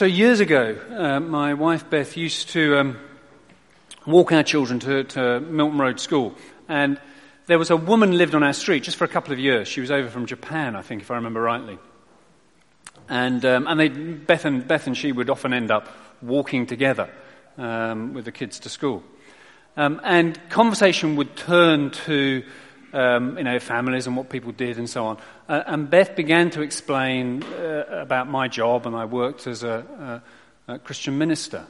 So, years ago, uh, my wife Beth used to um, walk our children to, to, Milton Road School. And there was a woman lived on our street just for a couple of years. She was over from Japan, I think, if I remember rightly. And, um, and they, Beth, and, Beth and she would often end up walking together um, with the kids to school. Um, and conversation would turn to um, you know, families and what people did and so on. Uh, and Beth began to explain uh, about my job, and I worked as a, a, a, Christian minister.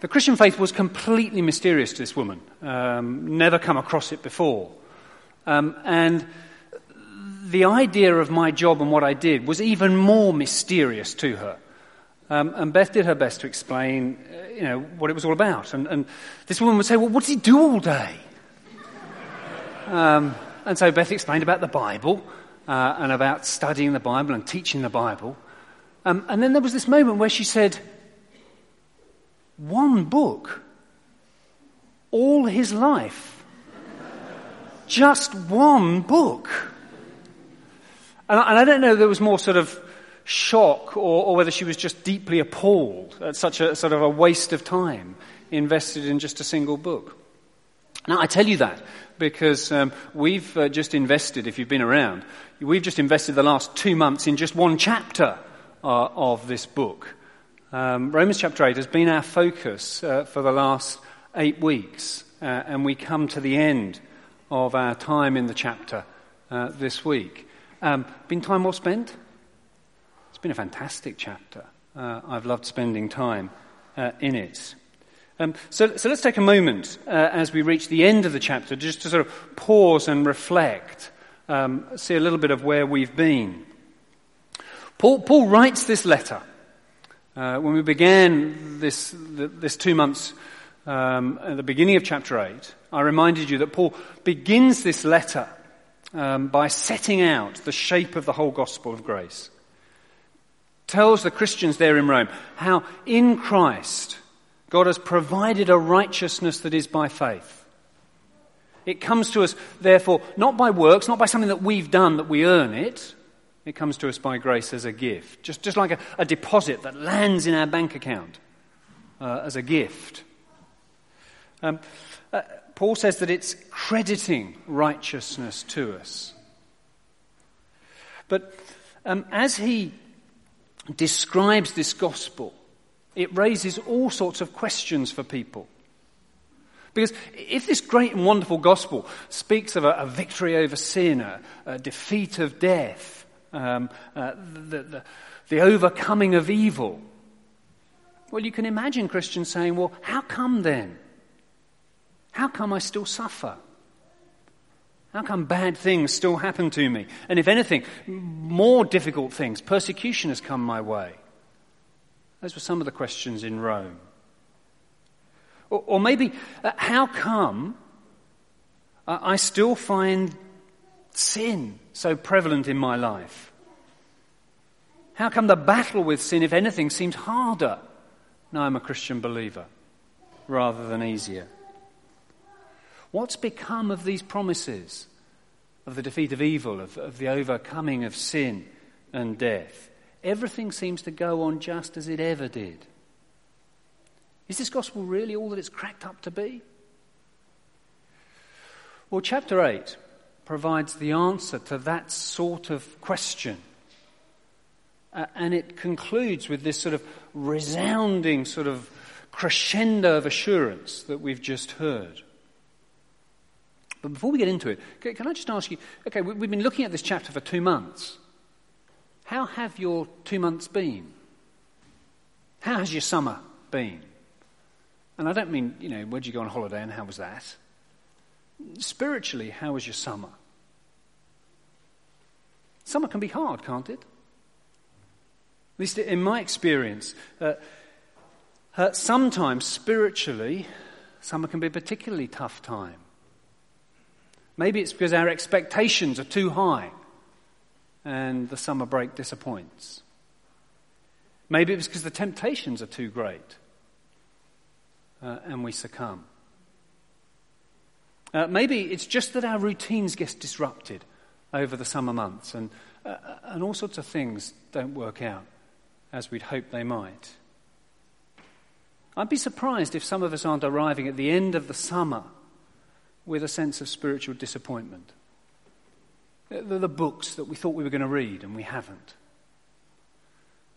The Christian faith was completely mysterious to this woman, um, never come across it before. Um, and the idea of my job and what I did was even more mysterious to her. Um, and Beth did her best to explain, uh, you know, what it was all about. And, and, this woman would say, "Well, what does he do all day?" Um, and so Beth explained about the Bible uh, and about studying the Bible and teaching the Bible. Um, and then there was this moment where she said, One book, all his life. Just one book. And I, and I don't know, there was more sort of shock or, or, whether she was just deeply appalled at such a sort of a waste of time invested in just a single book. Now, I tell you that because um, we've uh, just invested, if you've been around, we've just invested the last two months in just one chapter uh, of this book. Um, Romans chapter 8 has been our focus uh, for the last eight weeks, uh, and we come to the end of our time in the chapter uh, this week. Um, been time well spent? It's been a fantastic chapter. Uh, I've loved spending time in it. Um, so, so, let's take a moment uh, as we reach the end of the chapter just to sort of pause and reflect, um, see a little bit of where we've been. Paul, Paul writes this letter. Uh, when we began this, this two months um, at the beginning of chapter 8, I reminded you that Paul begins this letter um, by setting out the shape of the whole gospel of grace. Tells the Christians there in Rome how in Christ God has provided a righteousness that is by faith. It comes to us, therefore, not by works, not by something that we've done that we earn it. It comes to us by grace as a gift, just, just like a, a deposit that lands in our bank account uh, as a gift. Um, uh, Paul says that it's crediting righteousness to us. But um, as he describes this gospel, it raises all sorts of questions for people. Because if this great and wonderful gospel speaks of a, a victory over sin, a, a defeat of death, um, uh, the, the, the overcoming of evil, well, you can imagine Christians saying, well, how come then? How come I still suffer? How come bad things still happen to me? And if anything, more difficult things, persecution has come my way. Those were some of the questions in Rome. Or, or maybe, uh, how come uh, I still find sin so prevalent in my life? How come the battle with sin, if anything, seems harder now I'm a Christian believer rather than easier? What's become of these promises of the defeat of evil, of, of the overcoming of sin and death? Everything seems to go on just as it ever did. Is this gospel really all that it's cracked up to be? Well, chapter 8 provides the answer to that sort of question uh, and it concludes with this sort of resounding sort of crescendo of assurance that we've just heard. But before we get into it, can I just ask you okay, we've been looking at this chapter for two months. How have your two months been? How has your summer been? And I don't mean, you know, where'd you go on holiday and how was that? Spiritually, how was your summer? Summer can be hard, can't it? At least in my experience, uh, uh, sometimes spiritually, summer can be a particularly tough time. Maybe it's because our expectations are too high and the summer break disappoints. Maybe it's because the temptations are too great uh, and we succumb. Uh, maybe it's just that our routines get disrupted over the summer months and, uh, and all sorts of things don't work out as we'd hoped they might. I'd be surprised if some of us aren't arriving at the end of the summer with a sense of spiritual disappointment. The books that we thought we were going to read and we haven't.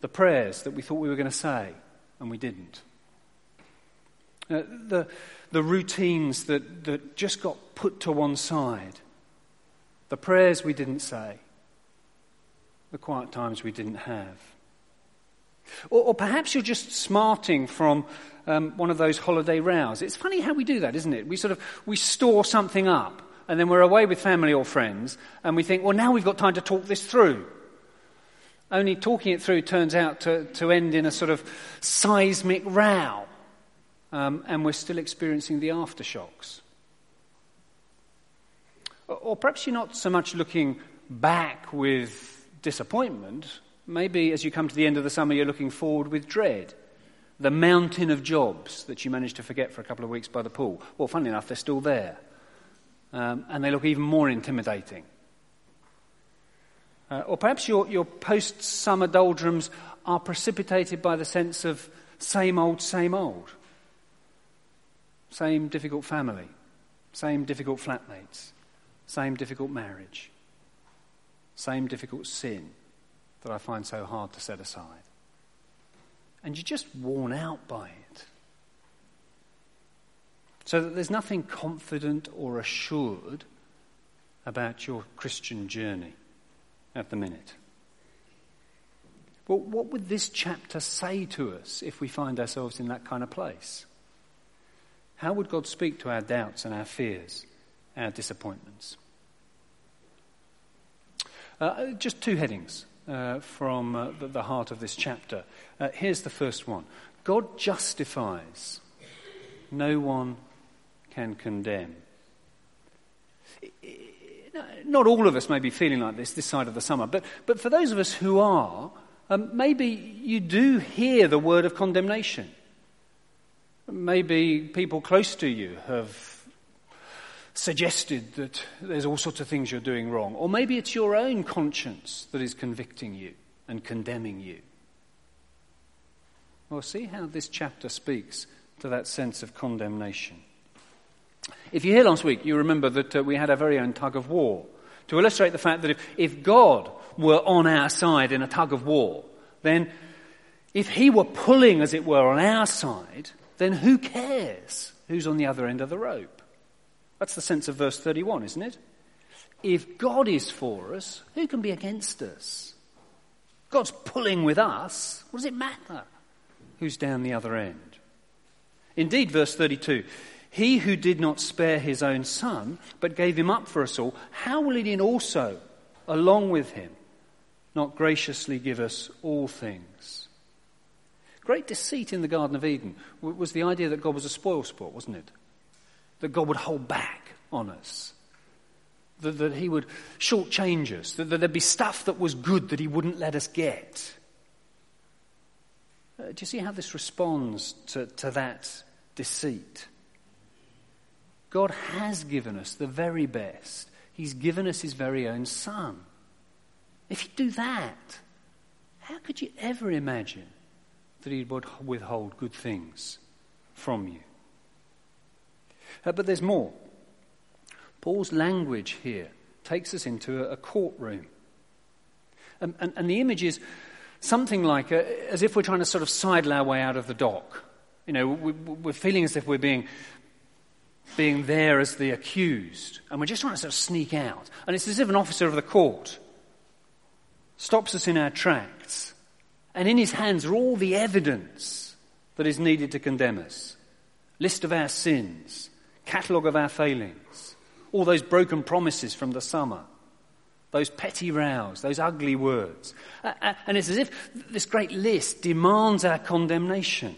The prayers that we thought we were going to say and we didn't. Uh, the, the routines that, that just got put to one side. The prayers we didn't say. The quiet times we didn't have. Or, or perhaps you're just smarting from um, one of those holiday rows. It's funny how we do that, isn't it? We sort of we store something up, and then we're away with family or friends, and we think, well, now we've got time to talk this through. Only talking it through turns out to, to end in a sort of seismic row, um, and we're still experiencing the aftershocks. Or, or perhaps you're not so much looking back with disappointment Maybe as you come to the end of the summer, you're looking forward with dread. The mountain of jobs that you managed to forget for a couple of weeks by the pool. Well, funnily enough, they're still there. Um, and they look even more intimidating. Uh, or perhaps your, your post summer doldrums are precipitated by the sense of same old, same old. Same difficult family, same difficult flatmates, same difficult marriage, same difficult sin that I find so hard to set aside. And you're just worn out by it. So that there's nothing confident or assured about your Christian journey at the minute. Well, what would this chapter say to us if we find ourselves in that kind of place? How would God speak to our doubts and our fears, our disappointments? Uh, just two headings uh, from uh, the, the, heart of this chapter. Uh, here's the first one God justifies, no one can condemn. Not all of us may be feeling like this this side of the summer, but, but for those of us who are, um, maybe you do hear the word of condemnation. Maybe people close to you have suggested that there's all sorts of things you're doing wrong. Or maybe it's your own conscience that is convicting you and condemning you. Well, see how this chapter speaks to that sense of condemnation. If you're here last week, you remember that uh, we had our very own tug of war to illustrate the fact that if, if God were on our side in a tug of war, then if he were pulling, as it were, on our side, then who cares who's on the other end of the rope? That's the sense of verse 31, isn't it? If God is for us, who can be against us? God's pulling with us. What does it matter who's down the other end? Indeed, verse 32 He who did not spare his own son, but gave him up for us all, how will he also, along with him, not graciously give us all things? Great deceit in the Garden of Eden was the idea that God was a spoil sport, wasn't it? that God would hold back on us. That, that He would shortchange us. That, that there'd be stuff that was good that He wouldn't let us get. Uh, do you see how this responds to, to that deceit? God has given us the very best. He's given us His very own Son. If you do that, how could you ever imagine that He would withhold good things from you? Uh, but there's more. Paul's language here takes us into a, a courtroom. And, and, and, the image is something like a, as if we're trying to sort of sidle our way out of the dock. You know, we, we're feeling as if we're being, being there as the accused, and we're just trying to sort of sneak out. And it's as if an officer of the court stops us in our tracks, and in his hands are all the evidence that is needed to condemn us list of our sins, catalogue of our failings, all those broken promises from the summer, those petty rows, those ugly words. And it's as if this great list demands our condemnation.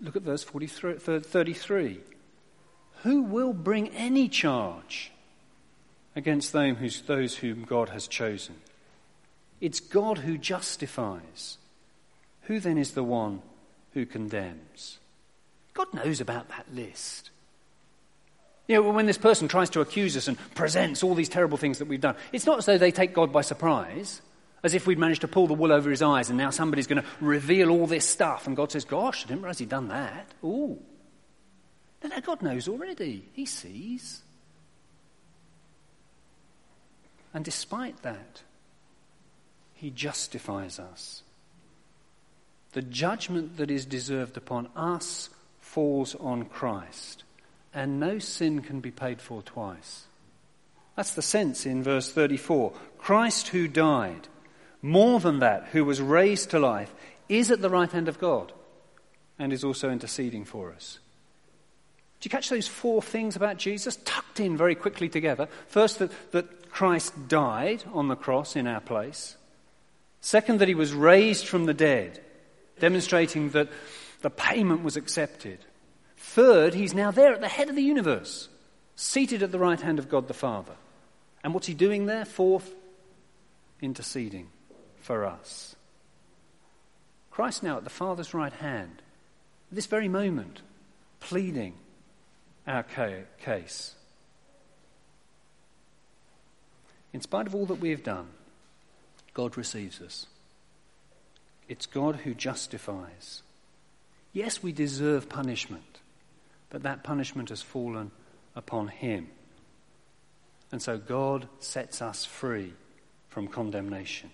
Look at verse 33. Who will bring any charge against those whom God has chosen? It's God who justifies. Who then is the one who condemns? God knows about that list. You know, when this person tries to accuse us and presents all these terrible things that we've done, it's not as though they take God by surprise, as if we'd managed to pull the wool over his eyes and now somebody's going to reveal all this stuff. And God says, Gosh, I didn't realize he'd done that. Ooh. No, no, God knows already. He sees. And despite that, he justifies us. The judgment that is deserved upon us falls on Christ, and no sin can be paid for twice. That's the sense in verse 34. Christ who died, more than that, who was raised to life, is at the right hand of God and is also interceding for us. Do you catch those four things about Jesus tucked in very quickly together? First, that, that Christ died on the cross in our place. Second, that he was raised from the dead, demonstrating that the payment was accepted. Third, he's now there at the head of the universe, seated at the right hand of God the Father. And what's he doing there? Fourth, interceding for us. Christ now at the Father's right hand, at this very moment, pleading our case. In spite of all that we have done, God receives us. It's God who justifies. Yes, we deserve punishment, but that punishment has fallen upon him. And so God sets us free from condemnation.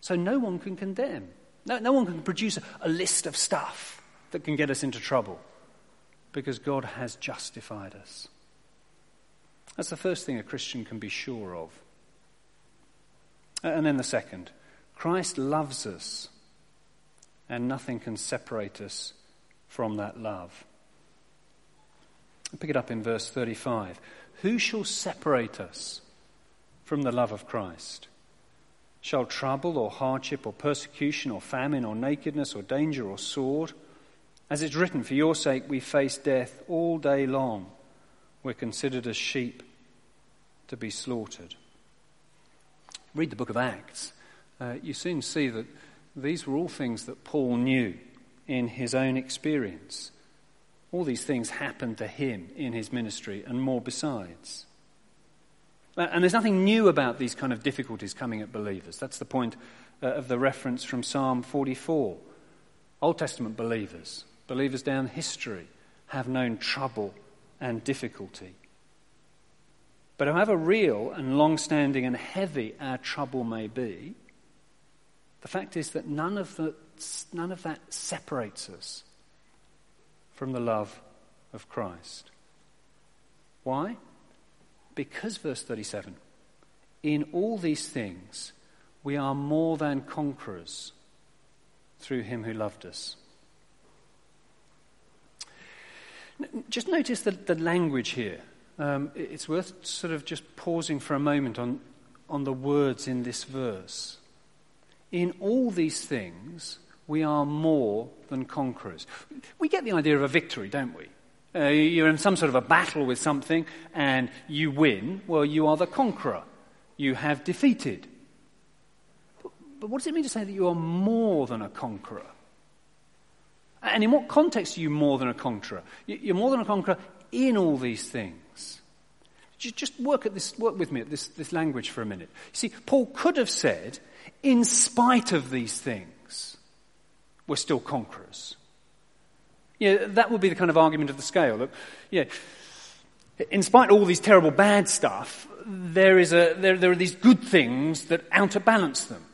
So no one can condemn. No, no one can produce a, list of stuff that can get us into trouble because God has justified us. That's the first thing a Christian can be sure of. And then the second Christ loves us and nothing can separate us from that love. pick it up in verse 35. Who shall separate us from the love of Christ? Shall trouble or hardship or persecution or famine or nakedness or danger or sword? As it's written, for your sake we face death all day long. We're considered as sheep to be slaughtered. Read the book of Acts. Uh, you soon see that these were all things that Paul knew in his own experience. All these things happened to him in his ministry and more besides. Uh, and there's nothing new about these kind of difficulties coming at believers. That's the point uh, of the reference from Psalm 44. Old Testament believers, believers down history, have known trouble and difficulty. But however real and long standing and heavy our trouble may be, the fact is that none of, the, none of that separates us from the love of Christ. Why? Because, verse 37, in all these things we are more than conquerors through him who loved us. Just notice the, the language here. Um, it's worth sort of just pausing for a moment on, on the words in this verse. In all these things, we are more than conquerors. We get the idea of a victory, don't we? Uh, you're in some sort of a battle with something and you win. Well, you are the conqueror. You have defeated. but what does it mean to say that you are more than a conqueror? And in what context are you more than a conqueror? You're more than a conqueror in all these things. Just work, at this, work with me at this, this language for a minute. You see, Paul could have said, in spite of these things, we're still conquerors. Yeah, that would be the kind of argument of the scale. Look, yeah, in spite of all these terrible bad stuff, there, is a, there, there are these good things that counterbalance them.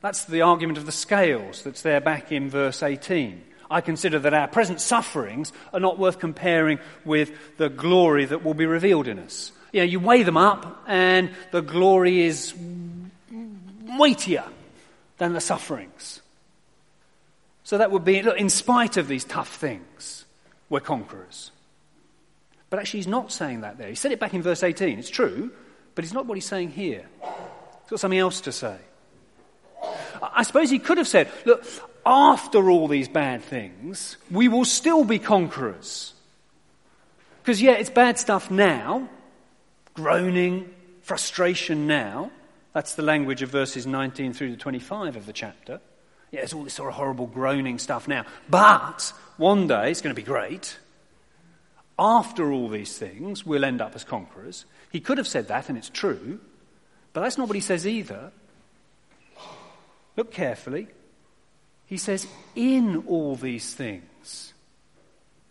That's the argument of the scales that's there back in verse 18. I consider that our present sufferings are not worth comparing with the glory that will be revealed in us. You know, you weigh them up, and the glory is weightier than the sufferings. So that would be, look, in spite of these tough things, we're conquerors. But actually, he's not saying that there. He said it back in verse 18. It's true, but it's not what he's saying here. He's got something else to say. I suppose he could have said, look, after all these bad things, we will still be conquerors. Because, yeah, it's bad stuff now, groaning, frustration now. That's the language of verses 19 through to 25 of the chapter. Yeah, it's all this sort of horrible groaning stuff now. But one day it's going to be great after all these things, we'll end up as conquerors. He could have said that, and it's true, but that's not what he says either. Look carefully. He says, in all these things,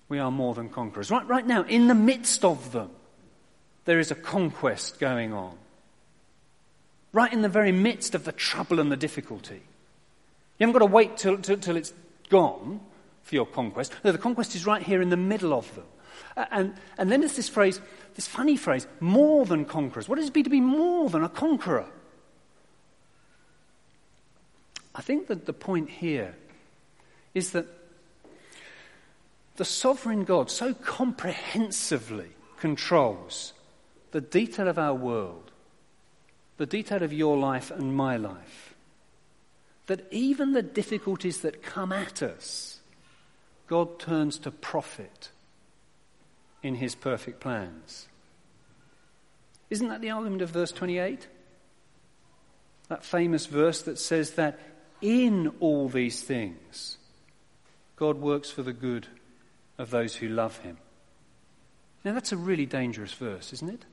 we are more than conquerors. Right, right now, in the midst of them, there is a conquest going on. Right in the very midst of the trouble and the difficulty. You haven't got to wait till, till, till it's gone for your conquest. No, the conquest is right here in the middle of them. And, and then there's this phrase, this funny phrase, more than conquerors. What does it mean to be more than a conqueror? I think that the point here is that the sovereign God so comprehensively controls the detail of our world, the detail of your life and my life, that even the difficulties that come at us, God turns to profit in his perfect plans. Isn't that the argument of verse 28? That famous verse that says that in all these things, God works for the good of those who love him. Now, that's a really dangerous verse, isn't it?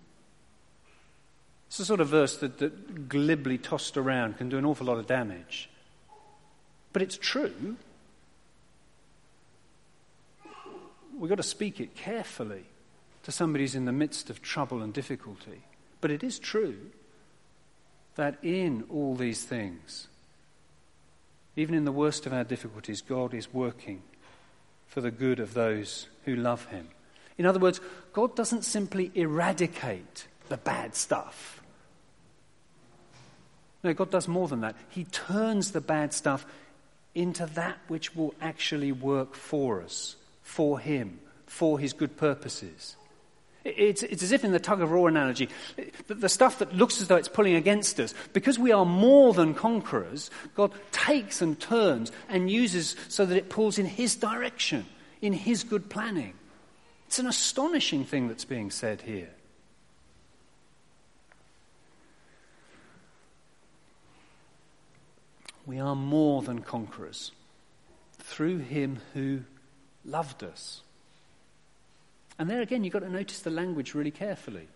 It's the sort of verse that, that glibly tossed around can do an awful lot of damage. But it's true. we've got to speak it carefully to somebody who's in the midst of trouble and difficulty. But it is true that in all these things, even in the worst of our difficulties, God is working for the good of those who love Him. In other words, God doesn't simply eradicate the bad stuff. No, God does more than that. He turns the bad stuff into that which will actually work for us for Him, for His good purposes. It's, it's, as if in the tug of war analogy, the, the stuff that looks as though it's pulling against us, because we are more than conquerors, God takes and turns and uses so that it pulls in His direction, in His good planning. It's an astonishing thing that's being said here. We are more than conquerors through Him who loved us. And there again, you've got to notice the language really carefully.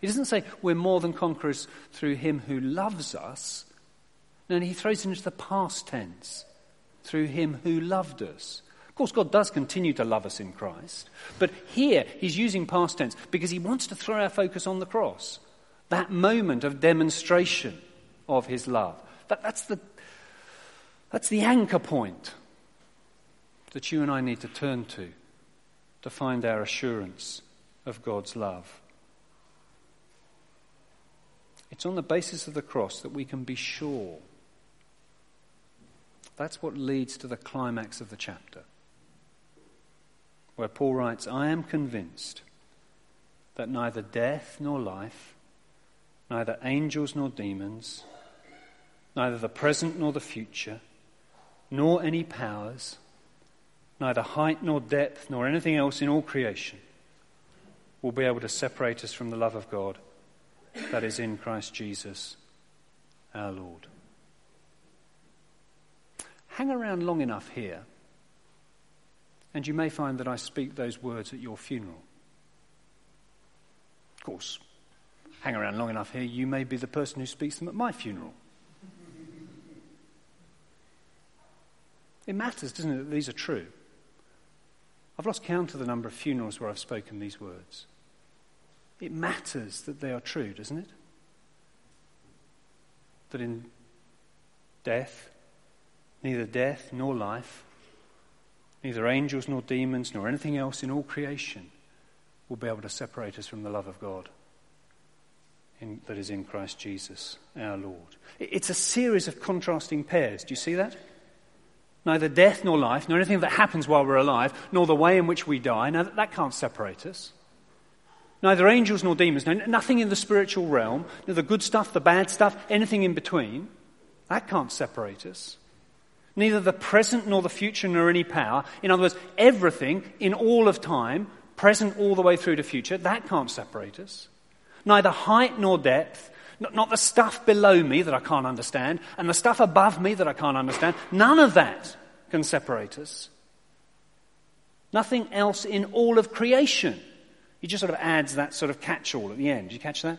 He doesn't say we're more than conquerors through him who loves us. No, he throws it into the past tense through him who loved us. Of course, God does continue to love us in Christ, but here he's using past tense because he wants to throw our focus on the cross. That moment of demonstration of his love. That, that's, the, that's the anchor point that you and I need to turn to to find our assurance of God's love. It's on the basis of the cross that we can be sure. That's what leads to the climax of the chapter, where Paul writes, I am convinced that neither death nor life, neither angels nor demons, neither the present nor the future, nor any powers, neither height nor depth nor anything else in all creation will be able to separate us from the love of God that is in Christ Jesus our Lord. hang around long enough here, and you may find that I speak those words at your funeral. Of course, hang around long enough here, you may be the person who speaks them at my funeral. It matters, doesn't it, that these are true? I've lost count of the number of funerals where I've spoken these words. It matters that they are true, doesn't it? That in death, neither death nor life, neither angels nor demons nor anything else in all creation will be able to separate us from the love of God in, that is in Christ Jesus our Lord. It's a series of contrasting pairs. Do you see that? Neither death nor life, nor anything that happens while we're alive, nor the way in which we die. Now, that can't separate us. Neither angels nor demons, no, nothing in the spiritual realm, the good stuff, the bad stuff, anything in between. That can't separate us. Neither the present nor the future nor any power. In other words, everything in all of time, present all the way through to future, that can't separate us. Neither height nor depth, not the stuff below me that I can't understand, and the stuff above me that I can't understand. None of that can separate us. Nothing else in all of creation. He just sort of adds that sort of catch all at the end. Did you catch that?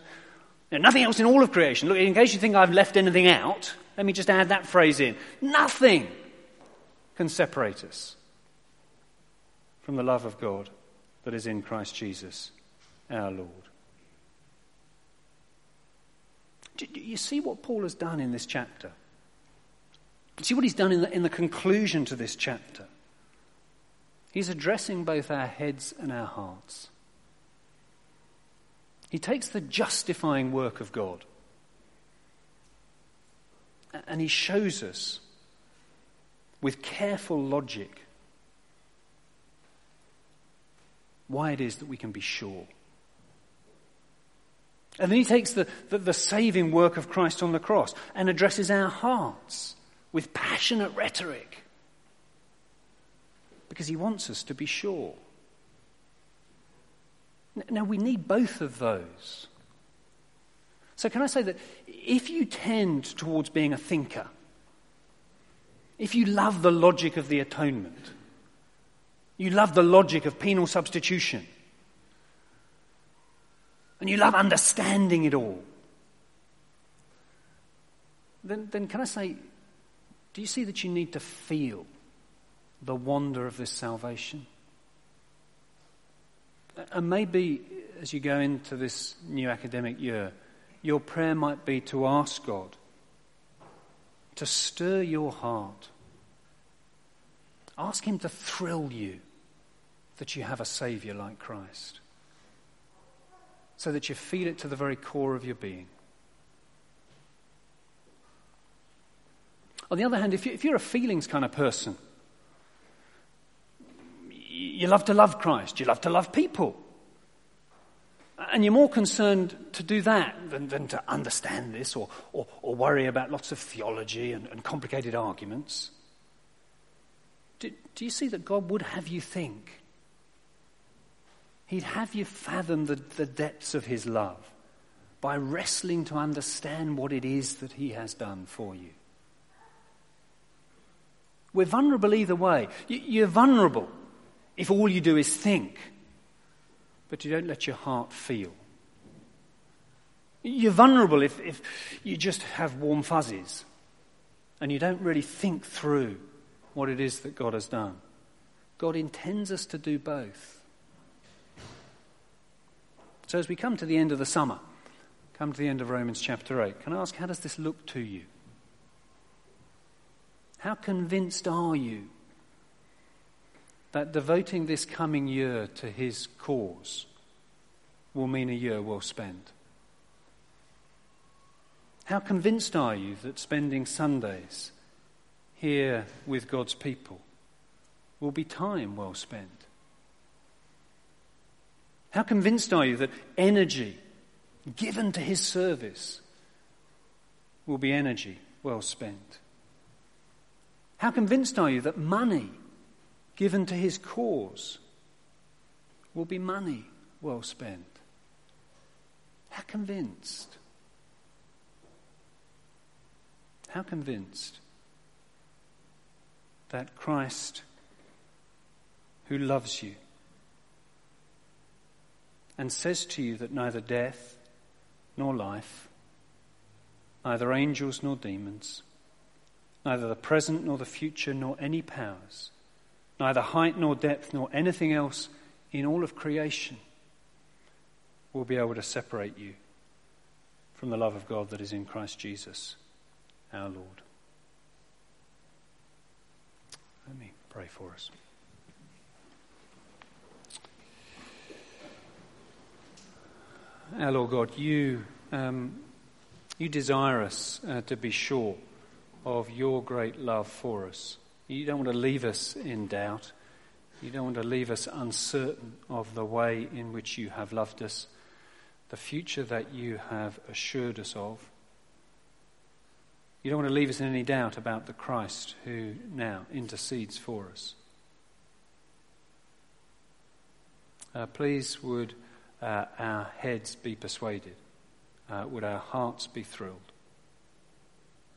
nothing else in all of creation. Look, in case you think I've left anything out, let me just add that phrase in. Nothing can separate us from the love of God that is in Christ Jesus our Lord. Do you see what Paul has done in this chapter? See what he's done in the, in the conclusion to this chapter? He's addressing both our heads and our hearts. He takes the justifying work of God and he shows us with careful logic why it is that we can be sure. And then he takes the, the, the, saving work of Christ on the cross and addresses our hearts with passionate rhetoric because he wants us to be sure. Now, we need both of those. So, can I say that if you tend towards being a thinker, if you love the logic of the atonement, you love the logic of penal substitution, and you love understanding it all, then, then can I say, do you see that you need to feel the wonder of this salvation? And maybe as you go into this new academic year, your prayer might be to ask God to stir your heart. Ask Him to thrill you that you have a Saviour like Christ, so that you feel it to the very core of your being. On the other hand, if, you, are a feelings kind of person, you love to love Christ, you love to love people. And you're more concerned to do that than, than to understand this or, or, or, worry about lots of theology and, and complicated arguments. Do, do you see that God would have you think? He'd have you fathom the, the depths of His love by wrestling to understand what it is that He has done for you. We're vulnerable either way. You're vulnerable if all you do is think, but you don't let your heart feel. You're vulnerable if, if you just have warm fuzzies and you don't really think through what it is that God has done. God intends us to do both. So, as we come to the end of the summer, come to the end of Romans chapter 8, can I ask, how does this look to you? How convinced are you that devoting this coming year to his cause will mean a year well spent? How convinced are you that spending Sundays here with God's people will be time well spent? How convinced are you that energy given to his service will be energy well spent? How convinced are you that money given to his cause will be money well spent? How convinced? How convinced? that Christ, who loves you, and says to you that neither death nor life, neither angels nor demons, neither the present nor the future nor any powers, neither height nor depth nor anything else in all of creation will be able to separate you from the love of God that is in Christ Jesus, our Lord. Let me pray for us. Our Lord God, you, um, you desire us uh, to be sure of your great love for us. You don't want to leave us in doubt. You don't want to leave us uncertain of the way in which you have loved us, the future that you have assured us of. You don't want to leave us in any doubt about the Christ who now intercedes for us. Uh, please, would uh, our heads be persuaded? Uh, would our hearts be thrilled?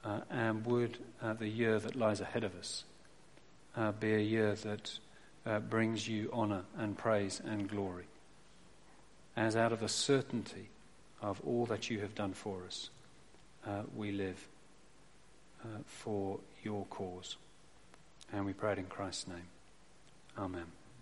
Uh, and would uh, the year that lies ahead of us uh, be a year that brings you honour and praise and glory? As out of a certainty of all that you have done for us, we live for your cause. And we pray it in Christ's name. Amen.